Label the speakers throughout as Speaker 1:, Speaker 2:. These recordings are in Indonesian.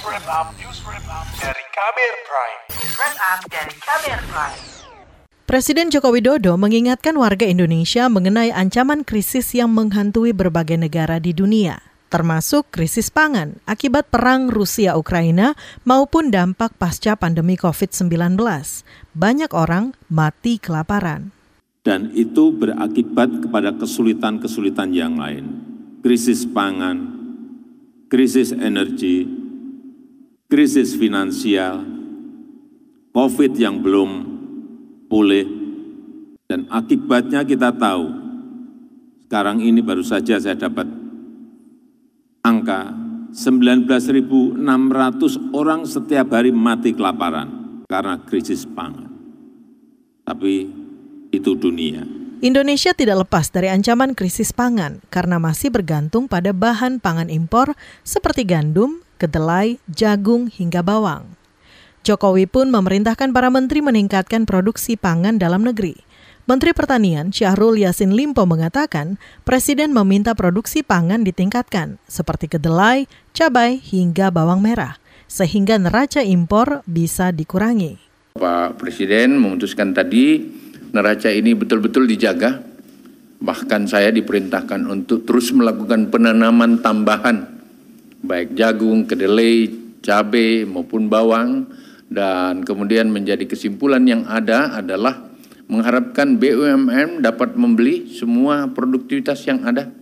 Speaker 1: News Wrap Up, News Wrap Up dari Kamer Prime.
Speaker 2: News Wrap Up dari Kamer Prime.
Speaker 3: Presiden Joko Widodo mengingatkan warga Indonesia mengenai ancaman krisis yang menghantui berbagai negara di dunia, termasuk krisis pangan akibat perang Rusia-Ukraina maupun dampak pasca pandemi COVID-19. Banyak orang mati kelaparan.
Speaker 4: Dan itu berakibat kepada kesulitan-kesulitan yang lain. Krisis pangan, krisis energi, krisis finansial, COVID yang belum pulih, dan akibatnya kita tahu. Sekarang ini baru saja saya dapat angka 19.600 orang setiap hari mati kelaparan karena krisis pangan. Tapi itu dunia.
Speaker 3: Indonesia tidak lepas dari ancaman krisis pangan karena masih bergantung pada bahan pangan impor seperti gandum, kedelai, jagung, hingga bawang. Jokowi pun memerintahkan para menteri meningkatkan produksi pangan dalam negeri. Menteri Pertanian Syahrul Yasin Limpo mengatakan Presiden meminta produksi pangan ditingkatkan seperti kedelai, cabai, hingga bawang merah sehingga neraca impor bisa dikurangi.
Speaker 5: Pak Presiden memutuskan tadi neraca ini betul-betul dijaga. Bahkan saya diperintahkan untuk terus melakukan penanaman tambahan baik jagung, kedelai, cabai maupun bawang dan kemudian menjadi kesimpulan yang ada adalah mengharapkan BUMN dapat membeli semua produktivitas yang ada.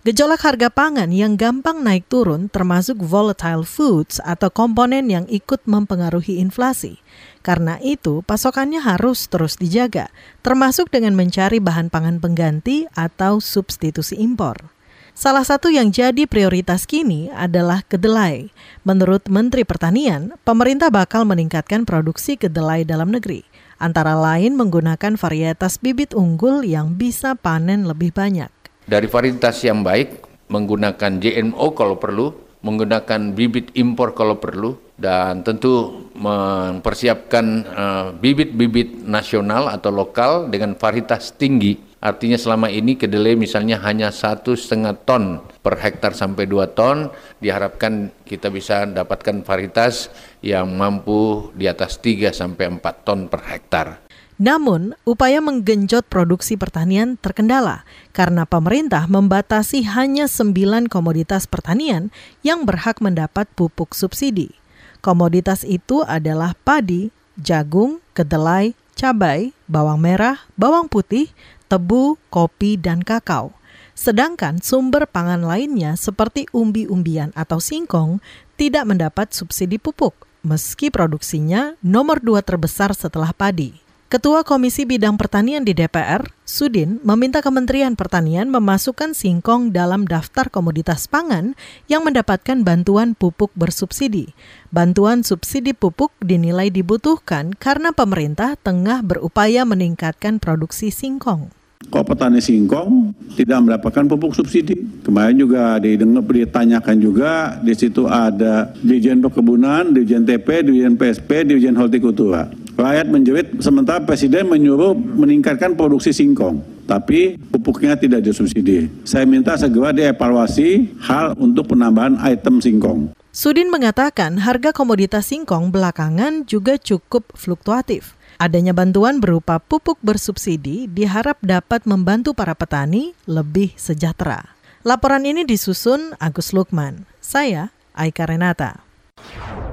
Speaker 3: Gejolak harga pangan yang gampang naik turun termasuk volatile foods atau komponen yang ikut mempengaruhi inflasi. Karena itu, pasokannya harus terus dijaga, termasuk dengan mencari bahan pangan pengganti atau substitusi impor. Salah satu yang jadi prioritas kini adalah kedelai. Menurut Menteri Pertanian, pemerintah bakal meningkatkan produksi kedelai dalam negeri, antara lain menggunakan varietas bibit unggul yang bisa panen lebih banyak.
Speaker 5: Dari varietas yang baik, menggunakan GMO kalau perlu, menggunakan bibit impor kalau perlu, dan tentu mempersiapkan uh, bibit-bibit nasional atau lokal dengan varietas tinggi Artinya selama ini kedelai misalnya hanya satu setengah ton per hektar sampai dua ton, diharapkan kita bisa dapatkan varietas yang mampu di atas 3 sampai 4 ton per hektar.
Speaker 3: Namun, upaya menggenjot produksi pertanian terkendala karena pemerintah membatasi hanya sembilan komoditas pertanian yang berhak mendapat pupuk subsidi. Komoditas itu adalah padi, jagung, kedelai, cabai, bawang merah, bawang putih, tebu, kopi, dan kakao. Sedangkan sumber pangan lainnya seperti umbi-umbian atau singkong tidak mendapat subsidi pupuk, meski produksinya nomor dua terbesar setelah padi. Ketua Komisi Bidang Pertanian di DPR, Sudin, meminta Kementerian Pertanian memasukkan singkong dalam daftar komoditas pangan yang mendapatkan bantuan pupuk bersubsidi. Bantuan subsidi pupuk dinilai dibutuhkan karena pemerintah tengah berupaya meningkatkan produksi singkong.
Speaker 6: Kok petani singkong tidak mendapatkan pupuk subsidi? Kemarin juga didengar ditanyakan juga di situ ada Dirjen Perkebunan, Dirjen TP, Dirjen PSP, Dirjen Hortikultura. Rakyat menjerit sementara Presiden menyuruh meningkatkan produksi singkong, tapi pupuknya tidak disubsidi. Saya minta segera dievaluasi hal untuk penambahan item singkong.
Speaker 3: Sudin mengatakan harga komoditas singkong belakangan juga cukup fluktuatif. Adanya bantuan berupa pupuk bersubsidi diharap dapat membantu para petani lebih sejahtera. Laporan ini disusun Agus Lukman. Saya Aika Renata.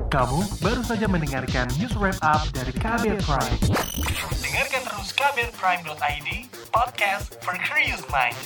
Speaker 1: Kamu baru saja mendengarkan news wrap up dari Kabel Prime. Dengarkan terus kabelprime.id, podcast for curious mind.